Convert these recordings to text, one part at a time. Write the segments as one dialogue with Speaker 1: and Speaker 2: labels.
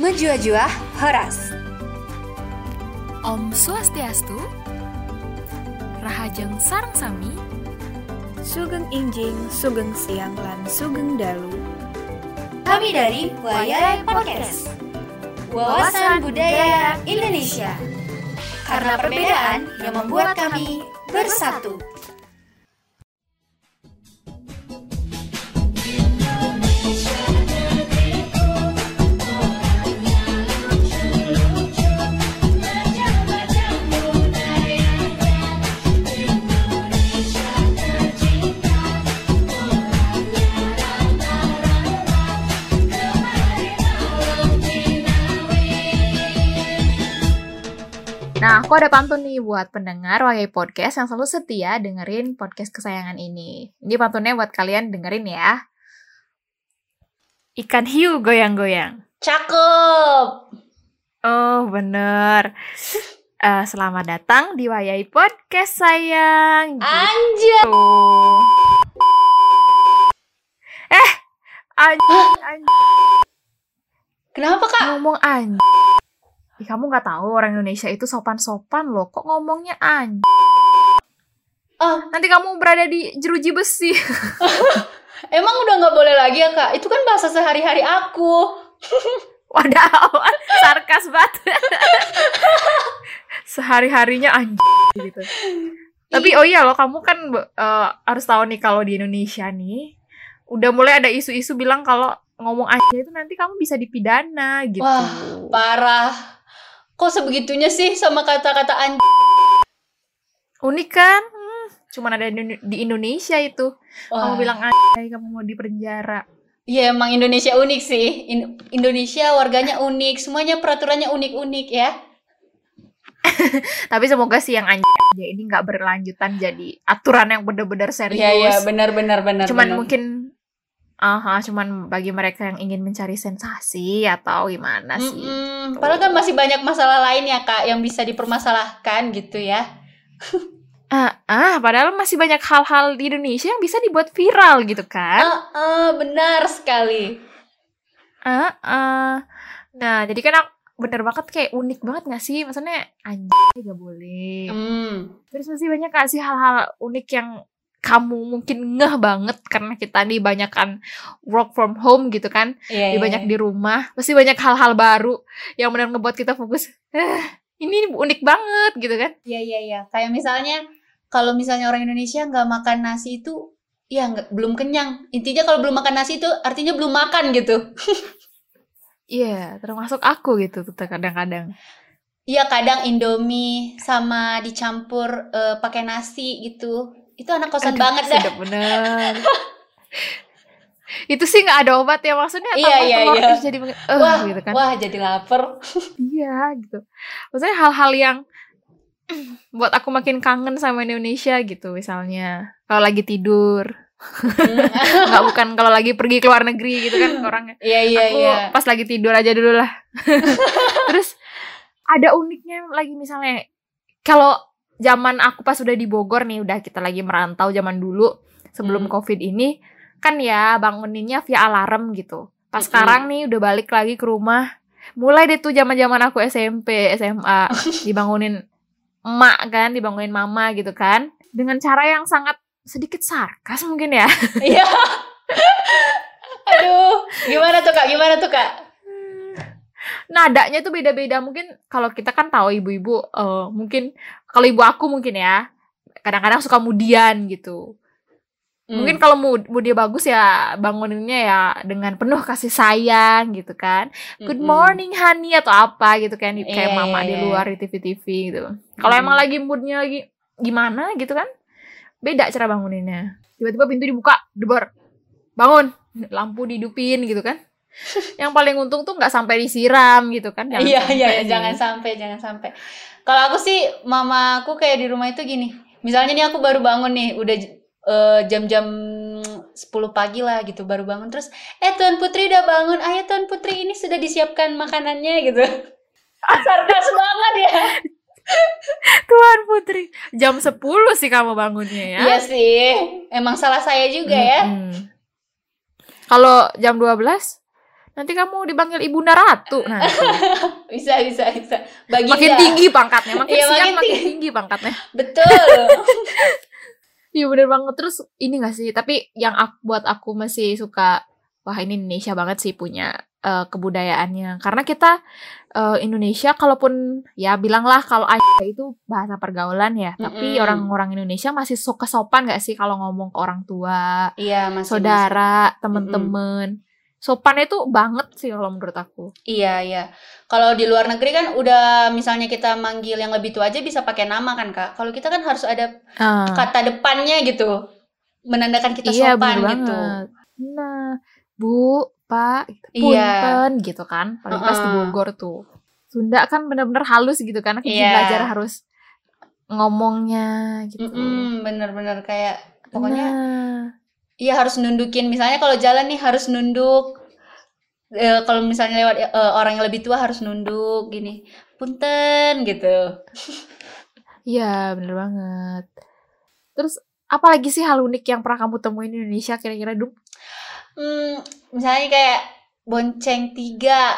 Speaker 1: Menjua-jua Horas.
Speaker 2: Om Swastiastu Rahajeng Sarang Sami Sugeng Injing, Sugeng Siang, lan Sugeng Dalu.
Speaker 1: Kami dari Wayai Podcast Wawasan Budaya Indonesia. Karena perbedaan yang membuat kami bersatu
Speaker 3: aku ada pantun nih buat pendengar Wayai Podcast yang selalu setia dengerin podcast kesayangan ini. Ini pantunnya buat kalian dengerin ya. Ikan hiu goyang-goyang.
Speaker 1: Cakep
Speaker 3: Oh, bener. Eh, selamat datang di Wayai Podcast, sayang.
Speaker 1: Anjir
Speaker 3: Gitu. Eh, anjing, anjing.
Speaker 1: Kenapa kak?
Speaker 3: Ngomong anjing. Ih, kamu nggak tahu orang Indonesia itu sopan-sopan loh. Kok ngomongnya anjing?
Speaker 1: Oh
Speaker 3: Nanti kamu berada di jeruji besi.
Speaker 1: emang udah nggak boleh lagi ya kak? Itu kan bahasa sehari-hari aku
Speaker 3: Wadah, sarkas banget. Sehari-harinya anjing gitu. Tapi oh iya loh, kamu kan eh, harus tahu nih kalau di Indonesia nih udah mulai ada isu-isu bilang kalau ngomong anjing itu nanti kamu bisa dipidana gitu.
Speaker 1: Wah, Parah Kok sebegitunya sih sama kata-kata anjir?
Speaker 3: Unik kan? Hmm, cuman ada di Indonesia itu. Kamu bilang anjing, kamu mau di penjara.
Speaker 1: Iya emang Indonesia unik sih. In- Indonesia warganya unik, semuanya peraturannya unik-unik ya.
Speaker 3: Tapi semoga sih yang anjing aja ini nggak berlanjutan jadi aturan yang bener-bener serius.
Speaker 1: Iya iya benar benar
Speaker 3: cuman
Speaker 1: benar.
Speaker 3: mungkin aha cuman bagi mereka yang ingin mencari sensasi atau gimana sih
Speaker 1: Mm-mm. Padahal kan masih banyak masalah lain ya kak yang bisa dipermasalahkan gitu ya.
Speaker 3: ah ah padahal masih banyak hal-hal di Indonesia yang bisa dibuat viral gitu kan
Speaker 1: Ah, ah, benar sekali.
Speaker 3: ah ah nah jadi kan aku- bener banget kayak unik banget gak sih maksudnya anjay gak boleh
Speaker 1: Hmm.
Speaker 3: terus masih banyak gak sih hal-hal unik yang kamu mungkin ngeh banget karena kita nih banyakan work from home gitu kan
Speaker 1: Iya,
Speaker 3: di
Speaker 1: iya.
Speaker 3: banyak di rumah pasti banyak hal-hal baru yang benar ngebuat kita fokus eh ini unik banget gitu kan
Speaker 1: Iya iya iya. Kayak misalnya kalau misalnya orang Indonesia nggak makan nasi itu ya nggak belum kenyang. Intinya kalau belum makan nasi itu artinya belum makan gitu.
Speaker 3: iya termasuk aku gitu kadang-kadang
Speaker 1: Iya kadang Indomie sama dicampur eh, pakai nasi gitu. Itu anak kosan
Speaker 3: Aduh,
Speaker 1: banget dah.
Speaker 3: bener itu sih nggak ada obat ya maksudnya
Speaker 1: Iya, iya, iya.
Speaker 3: jadi eh,
Speaker 1: Wah,
Speaker 3: gitu kan
Speaker 1: wah jadi lapar.
Speaker 3: iya gitu maksudnya hal-hal yang buat aku makin kangen sama Indonesia gitu misalnya kalau lagi tidur nggak bukan kalau lagi pergi ke luar negeri gitu kan orangnya
Speaker 1: Iya iya
Speaker 3: aku
Speaker 1: iya.
Speaker 3: pas lagi tidur aja dulu lah. Terus ada uniknya lagi misalnya kalau zaman aku pas udah di Bogor nih, udah kita lagi merantau zaman dulu sebelum
Speaker 1: Hmm.
Speaker 3: Covid ini kan ya banguninnya via alarm gitu. Pas
Speaker 1: Mm-mm.
Speaker 3: sekarang nih udah balik lagi ke rumah, mulai deh tuh zaman-zaman aku SMP, SMA dibangunin emak kan, dibangunin mama gitu kan. Dengan cara yang sangat sedikit sarkas mungkin ya.
Speaker 1: Iya. Aduh, gimana tuh kak? Gimana tuh kak?
Speaker 3: Nadanya tuh beda-beda. Mungkin kalau kita kan tahu ibu-ibu eh, mungkin kalau ibu aku mungkin ya kadang-kadang suka mudian gitu.
Speaker 1: Hmm.
Speaker 3: mungkin kalau mood moodnya bagus ya banguninnya ya dengan penuh kasih sayang gitu kan. Good morning honey atau apa gitu kan. Kayak
Speaker 1: Iya,
Speaker 3: mama
Speaker 1: iya,
Speaker 3: di
Speaker 1: iya.
Speaker 3: luar di TV-TV gitu. Kalau
Speaker 1: Mm.
Speaker 3: emang lagi moodnya lagi gimana gitu kan beda cara banguninnya. Tiba-tiba pintu dibuka debar bangun lampu dihidupin gitu kan yang paling untung tuh nggak sampai disiram gitu kan Jangan
Speaker 1: Iya
Speaker 3: sampai
Speaker 1: iya
Speaker 3: nih.
Speaker 1: jangan sampai jangan sampai. Kalau aku sih mama aku kayak di rumah itu gini. Misalnya nih aku baru bangun nih udah eh, jam-jam 10 pagi lah gitu baru bangun terus eh Tuan Putri udah bangun. Ayo Tuan Putri ini sudah disiapkan makanannya gitu. Sarkas banget ya.
Speaker 3: jam 10 sih kamu bangunnya ya.
Speaker 1: Iya sih. Emang salah saya juga ya.
Speaker 3: Mm-mm. Kalau jam 12 nanti kamu dipanggil Ibunda Ratu nanti.
Speaker 1: Bisa, bisa, bisa. Baginda.
Speaker 3: makin tinggi pangkatnya, makin
Speaker 1: Iya,
Speaker 3: siang
Speaker 1: makin
Speaker 3: makin
Speaker 1: tinggi.
Speaker 3: tinggi pangkatnya.
Speaker 1: Betul.
Speaker 3: Iya bener banget terus ini gak sih tapi yang aku, buat aku masih suka wah ini Indonesia banget sih punya eh, kebudayaannya karena kita eh, Indonesia kalaupun ya bilanglah kalau aja itu bahasa pergaulan ya tapi
Speaker 1: Mm-mm.
Speaker 3: orang-orang Indonesia masih suka sopan gak sih kalau ngomong ke orang tua
Speaker 1: Iya, masih.
Speaker 3: saudara temen-temen sopan itu banget sih kalau menurut aku
Speaker 1: Iya, iya. Kalau di luar negeri kan udah misalnya kita manggil yang lebih tua aja bisa pakai nama kan, Kak. Kalau kita kan harus ada
Speaker 3: Ah,
Speaker 1: kata depannya gitu. Menandakan kita
Speaker 3: iya
Speaker 1: sopan
Speaker 3: bener
Speaker 1: gitu.
Speaker 3: nah bu pak gitu,
Speaker 1: Iya.
Speaker 3: punten gitu kan paling pas di. Bogor tuh Sunda kan bener-bener halus gitu kan kita
Speaker 1: Iya.
Speaker 3: belajar harus ngomongnya gitu
Speaker 1: Mm-mm, bener-bener kayak pokoknya
Speaker 3: Nah,
Speaker 1: iya harus nundukin. Misalnya kalau jalan nih harus nunduk. Eh, kalau misalnya lewat eh, orang yang lebih tua harus nunduk gini. Punten gitu.
Speaker 3: iya bener banget terus apa lagi sih hal unik yang pernah kamu temuin di Indonesia kira-kira Dum?
Speaker 1: Hmm, misalnya kayak bonceng tiga.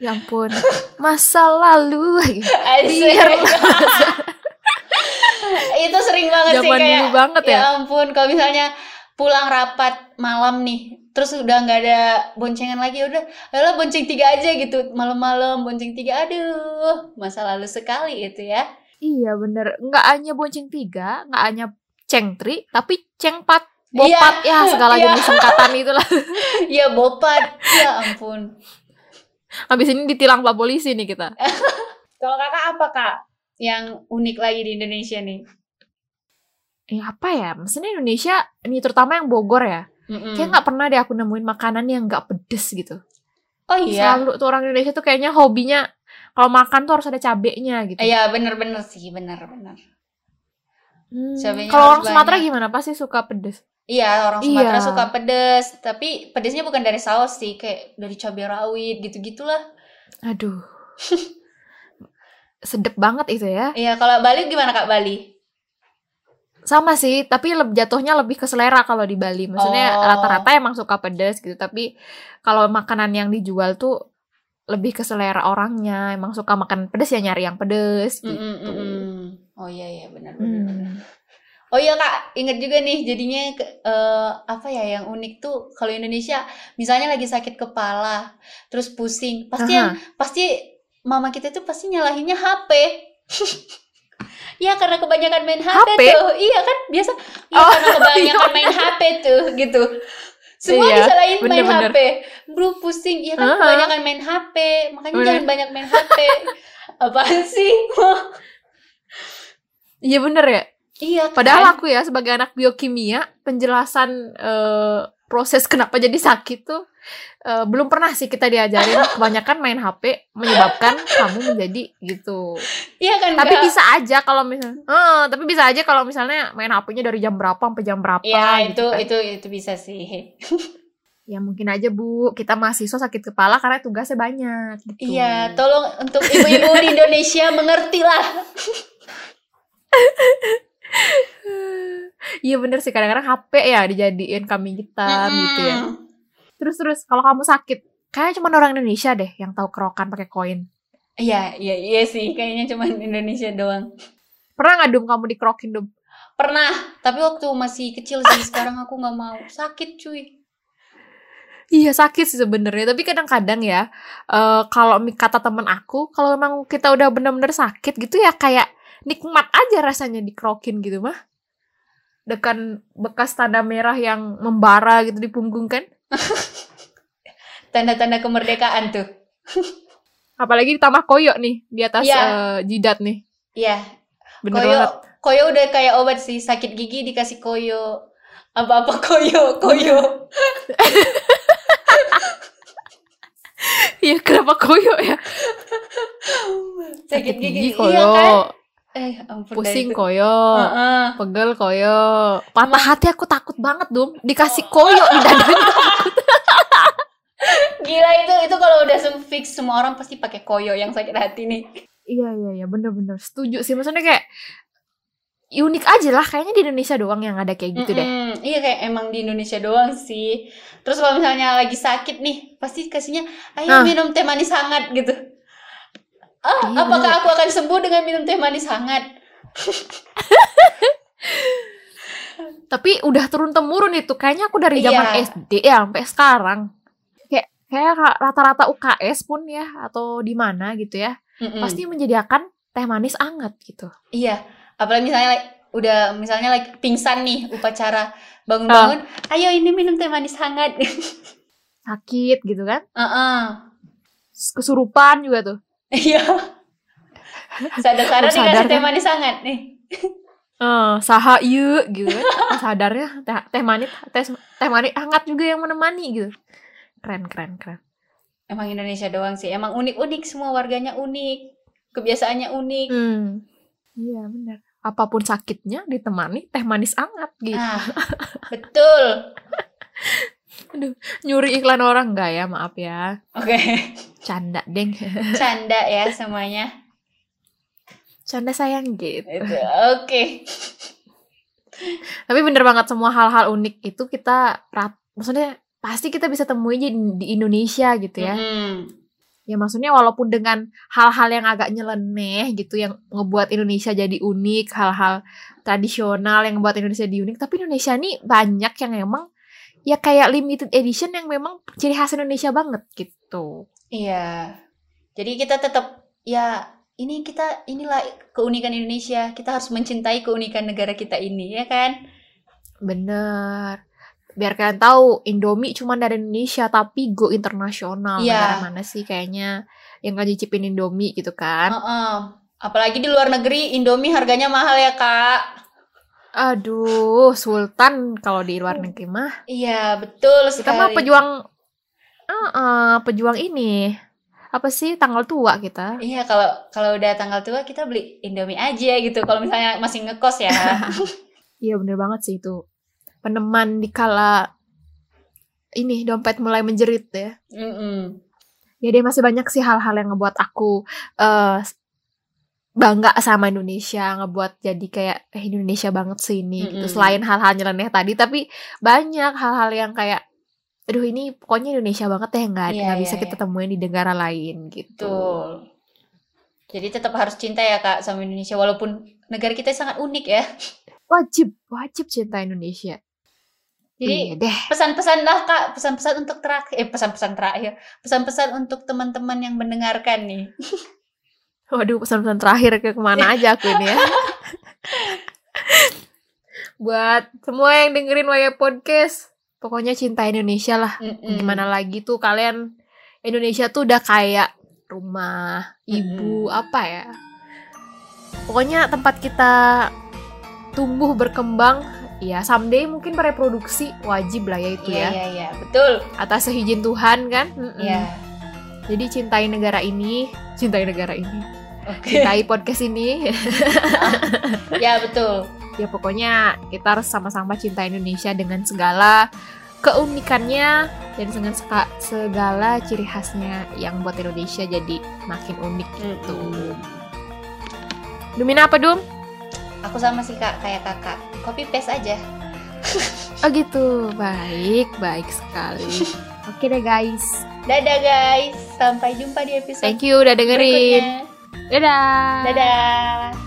Speaker 3: Ya ampun, masa lalu
Speaker 1: Asik.
Speaker 3: Biar
Speaker 1: itu sering banget sih
Speaker 3: zaman
Speaker 1: kayak
Speaker 3: dulu banget ya.
Speaker 1: ya ampun kalau misalnya pulang rapat malam nih terus udah nggak ada boncengan lagi udah ayolah bonceng tiga aja gitu malam-malam bonceng tiga aduh masa lalu sekali itu ya
Speaker 3: Iya bener, nggak hanya bonceng tiga, nggak hanya cengtri, tapi cengpat, bopat ya segala
Speaker 1: iya.
Speaker 3: jenis singkatan itulah.
Speaker 1: ya bopat ya ampun
Speaker 3: Habis ini ditilang pak polisi nih kita.
Speaker 1: kalau kakak apa kak yang unik lagi di Indonesia nih
Speaker 3: Eh apa ya? Maksudnya Indonesia, ini terutama yang Bogor ya.
Speaker 1: Mm-mm.
Speaker 3: Kayak nggak pernah deh aku nemuin makanan yang nggak pedes gitu.
Speaker 1: oh iya
Speaker 3: Selalu tuh orang Indonesia tuh kayaknya hobinya kalau makan tuh harus ada cabenya gitu.
Speaker 1: Iya bener-bener sih bener-bener
Speaker 3: Hmm, Kalau orang Sumatera
Speaker 1: banyak.
Speaker 3: gimana? Pasti suka pedes.
Speaker 1: Iya, orang Sumatera
Speaker 3: Iya.
Speaker 1: suka pedes, tapi pedesnya bukan dari saus sih, kayak dari cabai rawit gitu-gitulah.
Speaker 3: Aduh. Sedep banget itu ya.
Speaker 1: Iya, kalau Bali gimana Kak Bali?
Speaker 3: Sama sih, tapi jatuhnya lebih ke selera kalau di Bali. Maksudnya
Speaker 1: Oh.
Speaker 3: rata-rata emang suka pedas gitu, tapi kalau makanan yang dijual tuh lebih ke selera orangnya. Emang suka makan pedas ya nyari yang pedas gitu.
Speaker 1: Mm-mm, mm-mm. Oh iya iya benar-benar.
Speaker 3: Hmm.
Speaker 1: Oh iya Kak, inget juga nih jadinya eh, apa ya yang unik tuh kalau Indonesia misalnya lagi sakit kepala, terus pusing, pasti
Speaker 3: Aha.
Speaker 1: yang pasti mama kita tuh pasti nyalahinnya HP. Ya karena kebanyakan main HP,
Speaker 3: HP?
Speaker 1: tuh. Iya kan biasa. Iya
Speaker 3: Oh,
Speaker 1: karena kebanyakan main HP tuh gitu. Semua
Speaker 3: Iya,
Speaker 1: disalahin main
Speaker 3: bener-bener.
Speaker 1: HP. Bro pusing, iya kan
Speaker 3: Aha.
Speaker 1: kebanyakan main HP. Makanya
Speaker 3: Bener.
Speaker 1: jangan banyak main HP. Apaan sih?
Speaker 3: Iya bener ya.
Speaker 1: iya kan?
Speaker 3: Padahal aku ya sebagai anak biokimia, penjelasan eh, proses kenapa jadi sakit tuh eh, belum pernah sih kita diajarin. Kebanyakan main HP menyebabkan kamu menjadi gitu.
Speaker 1: Iya kan
Speaker 3: Tapi
Speaker 1: Kak?
Speaker 3: bisa aja kalau misalnya, eh, tapi bisa aja kalau misalnya main HP-nya dari jam berapa sampai jam berapa.
Speaker 1: Iya
Speaker 3: gitu
Speaker 1: itu
Speaker 3: kan.
Speaker 1: itu itu bisa sih.
Speaker 3: Ya mungkin aja bu, kita mahasiswa sakit kepala karena tugasnya banyak. Gitu.
Speaker 1: Iya, tolong untuk ibu-ibu di Indonesia mengertilah.
Speaker 3: Iya bener sih kadang-kadang HP ya dijadiin kambing hitam gitu ya. Terus terus kalau kamu sakit, kayak cuma orang Indonesia deh yang tahu kerokan pakai koin.
Speaker 1: Iya, iya, iya sih. Kayaknya cuma Indonesia doang.
Speaker 3: Pernah nggak dum kamu dikerokin dum?
Speaker 1: Pernah, tapi waktu masih kecil sih. Sekarang aku nggak mau. Sakit cuy.
Speaker 3: Iya sakit sih sebenarnya, tapi kadang-kadang ya eh kalau kata temen aku, kalau memang kita udah bener-bener sakit gitu ya kayak nikmat aja rasanya dikerokin gitu mah. Dengan bekas tanda merah yang membara gitu di punggung kan.
Speaker 1: Tanda-tanda kemerdekaan tuh.
Speaker 3: Apalagi ditambah koyo nih di atas
Speaker 1: Iya.
Speaker 3: eh, jidat nih.
Speaker 1: Iya,
Speaker 3: Bener
Speaker 1: koyo,
Speaker 3: banget.
Speaker 1: koyo udah kayak obat sih. Sakit gigi dikasih koyo. Apa-apa koyo, koyo.
Speaker 3: Iya kenapa koyo ya?
Speaker 1: Sakit gigi,
Speaker 3: koyo,
Speaker 1: iya kan? Eh, ampun
Speaker 3: pusing koyo,
Speaker 1: Heeh.
Speaker 3: pegel koyo, patah hati aku takut banget dum dikasih koyo di dadanya.
Speaker 1: Gila itu itu kalau udah fix semua orang pasti pakai koyo yang sakit hati nih.
Speaker 3: Iya iya iya bener-bener setuju sih maksudnya kayak unik aja lah kayaknya di Indonesia doang yang ada kayak gitu deh.
Speaker 1: Mm-mm. Iya kayak emang di Indonesia doang sih. Terus kalau misalnya lagi sakit nih, pasti kasihnya ayo
Speaker 3: Ah.
Speaker 1: minum teh manis hangat gitu. Ah,
Speaker 3: Iya,
Speaker 1: apakah
Speaker 3: bener.
Speaker 1: aku akan sembuh dengan minum teh manis hangat?
Speaker 3: Tapi udah turun temurun itu kayaknya aku dari
Speaker 1: Iya.
Speaker 3: zaman SD ya sampai sekarang. Kayak kayak ra- rata-rata UKS pun ya atau di mana gitu ya
Speaker 1: Mm-mm.
Speaker 3: pasti menyediakan teh manis anget gitu.
Speaker 1: Iya, apalagi misalnya like, udah misalnya lagi pingsan nih upacara bangun-bangun, ayo ini minum teh manis hangat.
Speaker 3: Sakit gitu kan.
Speaker 1: Heeh.
Speaker 3: Kesurupan juga tuh.
Speaker 1: Iya. Sadar-sadar
Speaker 3: Oh, sadar
Speaker 1: dikasih teh manis hangat nih.
Speaker 3: Eh, saha ieu gitu sadarnya teh, teh manis teh, teh manis hangat juga yang menemani gitu. Keren keren keren.
Speaker 1: Emang Indonesia doang sih. Emang unik-unik semua warganya unik. Kebiasaannya unik.
Speaker 3: Hmm. Iya benar. Apa pun sakitnya ditemani teh manis hangat gitu.
Speaker 1: Ah, betul.
Speaker 3: Nyuri iklan orang enggak ya, maaf ya.
Speaker 1: Oke,
Speaker 3: Canda, deng.
Speaker 1: canda ya semuanya.
Speaker 3: Canda sayang gitu.
Speaker 1: Itu. Oke.
Speaker 3: Tapi bener banget semua hal-hal unik itu kita maksudnya pasti kita bisa temui di, Indonesia gitu ya.
Speaker 1: Mm-mm.
Speaker 3: Ya maksudnya walaupun dengan hal-hal yang agak nyeleneh gitu yang ngebuat Indonesia jadi unik, hal-hal tradisional yang membuat Indonesia di unik, tapi Indonesia nih banyak yang emang ya kayak limited edition yang memang ciri khas Indonesia banget gitu.
Speaker 1: Iya. Jadi kita tetap ya ini kita inilah keunikan Indonesia. Kita harus mencintai keunikan negara kita ini, ya kan?
Speaker 3: Bener. Biar kalian tahu, Indomie cuma dari Indonesia, tapi go internasional.
Speaker 1: Iya.
Speaker 3: Negara mana sih kayaknya yang nggak nyicipin Indomie gitu kan.
Speaker 1: Heeh. Apalagi di luar negeri Indomie harganya mahal ya, Kak.
Speaker 3: Aduh, Sultan kalau di luar negeri mah.
Speaker 1: Iya, betul
Speaker 3: Kita mah
Speaker 1: sekali.
Speaker 3: pejuang, Ah, ah, pejuang ini. Apa sih tanggal tua kita?
Speaker 1: Iya, kalau kalau udah tanggal tua kita beli Indomie aja gitu. Kalau misalnya masih ngekos ya.
Speaker 3: Iya bener banget sih itu. Peneman di kala ini dompet mulai menjerit ya.
Speaker 1: Mm-mm.
Speaker 3: ya deh masih banyak sih hal-hal yang ngebuat aku eh bangga sama Indonesia ngebuat jadi kayak eh Indonesia banget sih ini gitu
Speaker 1: Mm-mm.
Speaker 3: selain hal-hal nyeleneh tadi tapi banyak hal-hal yang kayak aduh ini pokoknya Indonesia banget deh nggak
Speaker 1: Iya,
Speaker 3: nggak bisa
Speaker 1: iya,
Speaker 3: kita
Speaker 1: iya.
Speaker 3: temuin di negara lain gitu
Speaker 1: Betul. Jadi tetap harus cinta ya, Kak, sama Indonesia walaupun negara kita sangat unik ya.
Speaker 3: wajib wajib cinta Indonesia
Speaker 1: Jadi
Speaker 3: iya deh
Speaker 1: pesan-pesan lah kak pesan-pesan untuk terakhir eh pesan-pesan terakhir pesan-pesan untuk teman-teman yang mendengarkan nih
Speaker 3: Waduh, pesan-pesan terakhir ke ke mana aja aku ini ya. Buat semua yang dengerin Waya Podcast, pokoknya cinta Indonesia lah.
Speaker 1: Mm-mm.
Speaker 3: Gimana lagi tuh kalian Indonesia tuh udah kayak rumah, ibu,
Speaker 1: Mm-mm.
Speaker 3: apa ya. Pokoknya tempat kita tumbuh berkembang, ya someday mungkin bereproduksi wajib lah ya itu
Speaker 1: iya
Speaker 3: ya.
Speaker 1: iya iya betul
Speaker 3: Atas seizin Tuhan kan.
Speaker 1: Iya
Speaker 3: Jadi cintai negara ini, cintai negara ini,
Speaker 1: oke
Speaker 3: cintai podcast ini.
Speaker 1: ya betul
Speaker 3: ya pokoknya kita harus sama-sama cinta Indonesia dengan segala keunikannya dan dengan segala ciri khasnya yang buat Indonesia jadi makin unik gitu.
Speaker 1: Mm-mm.
Speaker 3: Dumin apa Dum?
Speaker 1: aku sama sih kak kayak kakak copy paste aja
Speaker 3: Oh gitu, baik, baik sekali. Oke deh guys,
Speaker 1: dadah guys sampai jumpa di episode
Speaker 3: thank you udah dengerin.
Speaker 1: berikutnya
Speaker 3: Dadah.
Speaker 1: dadah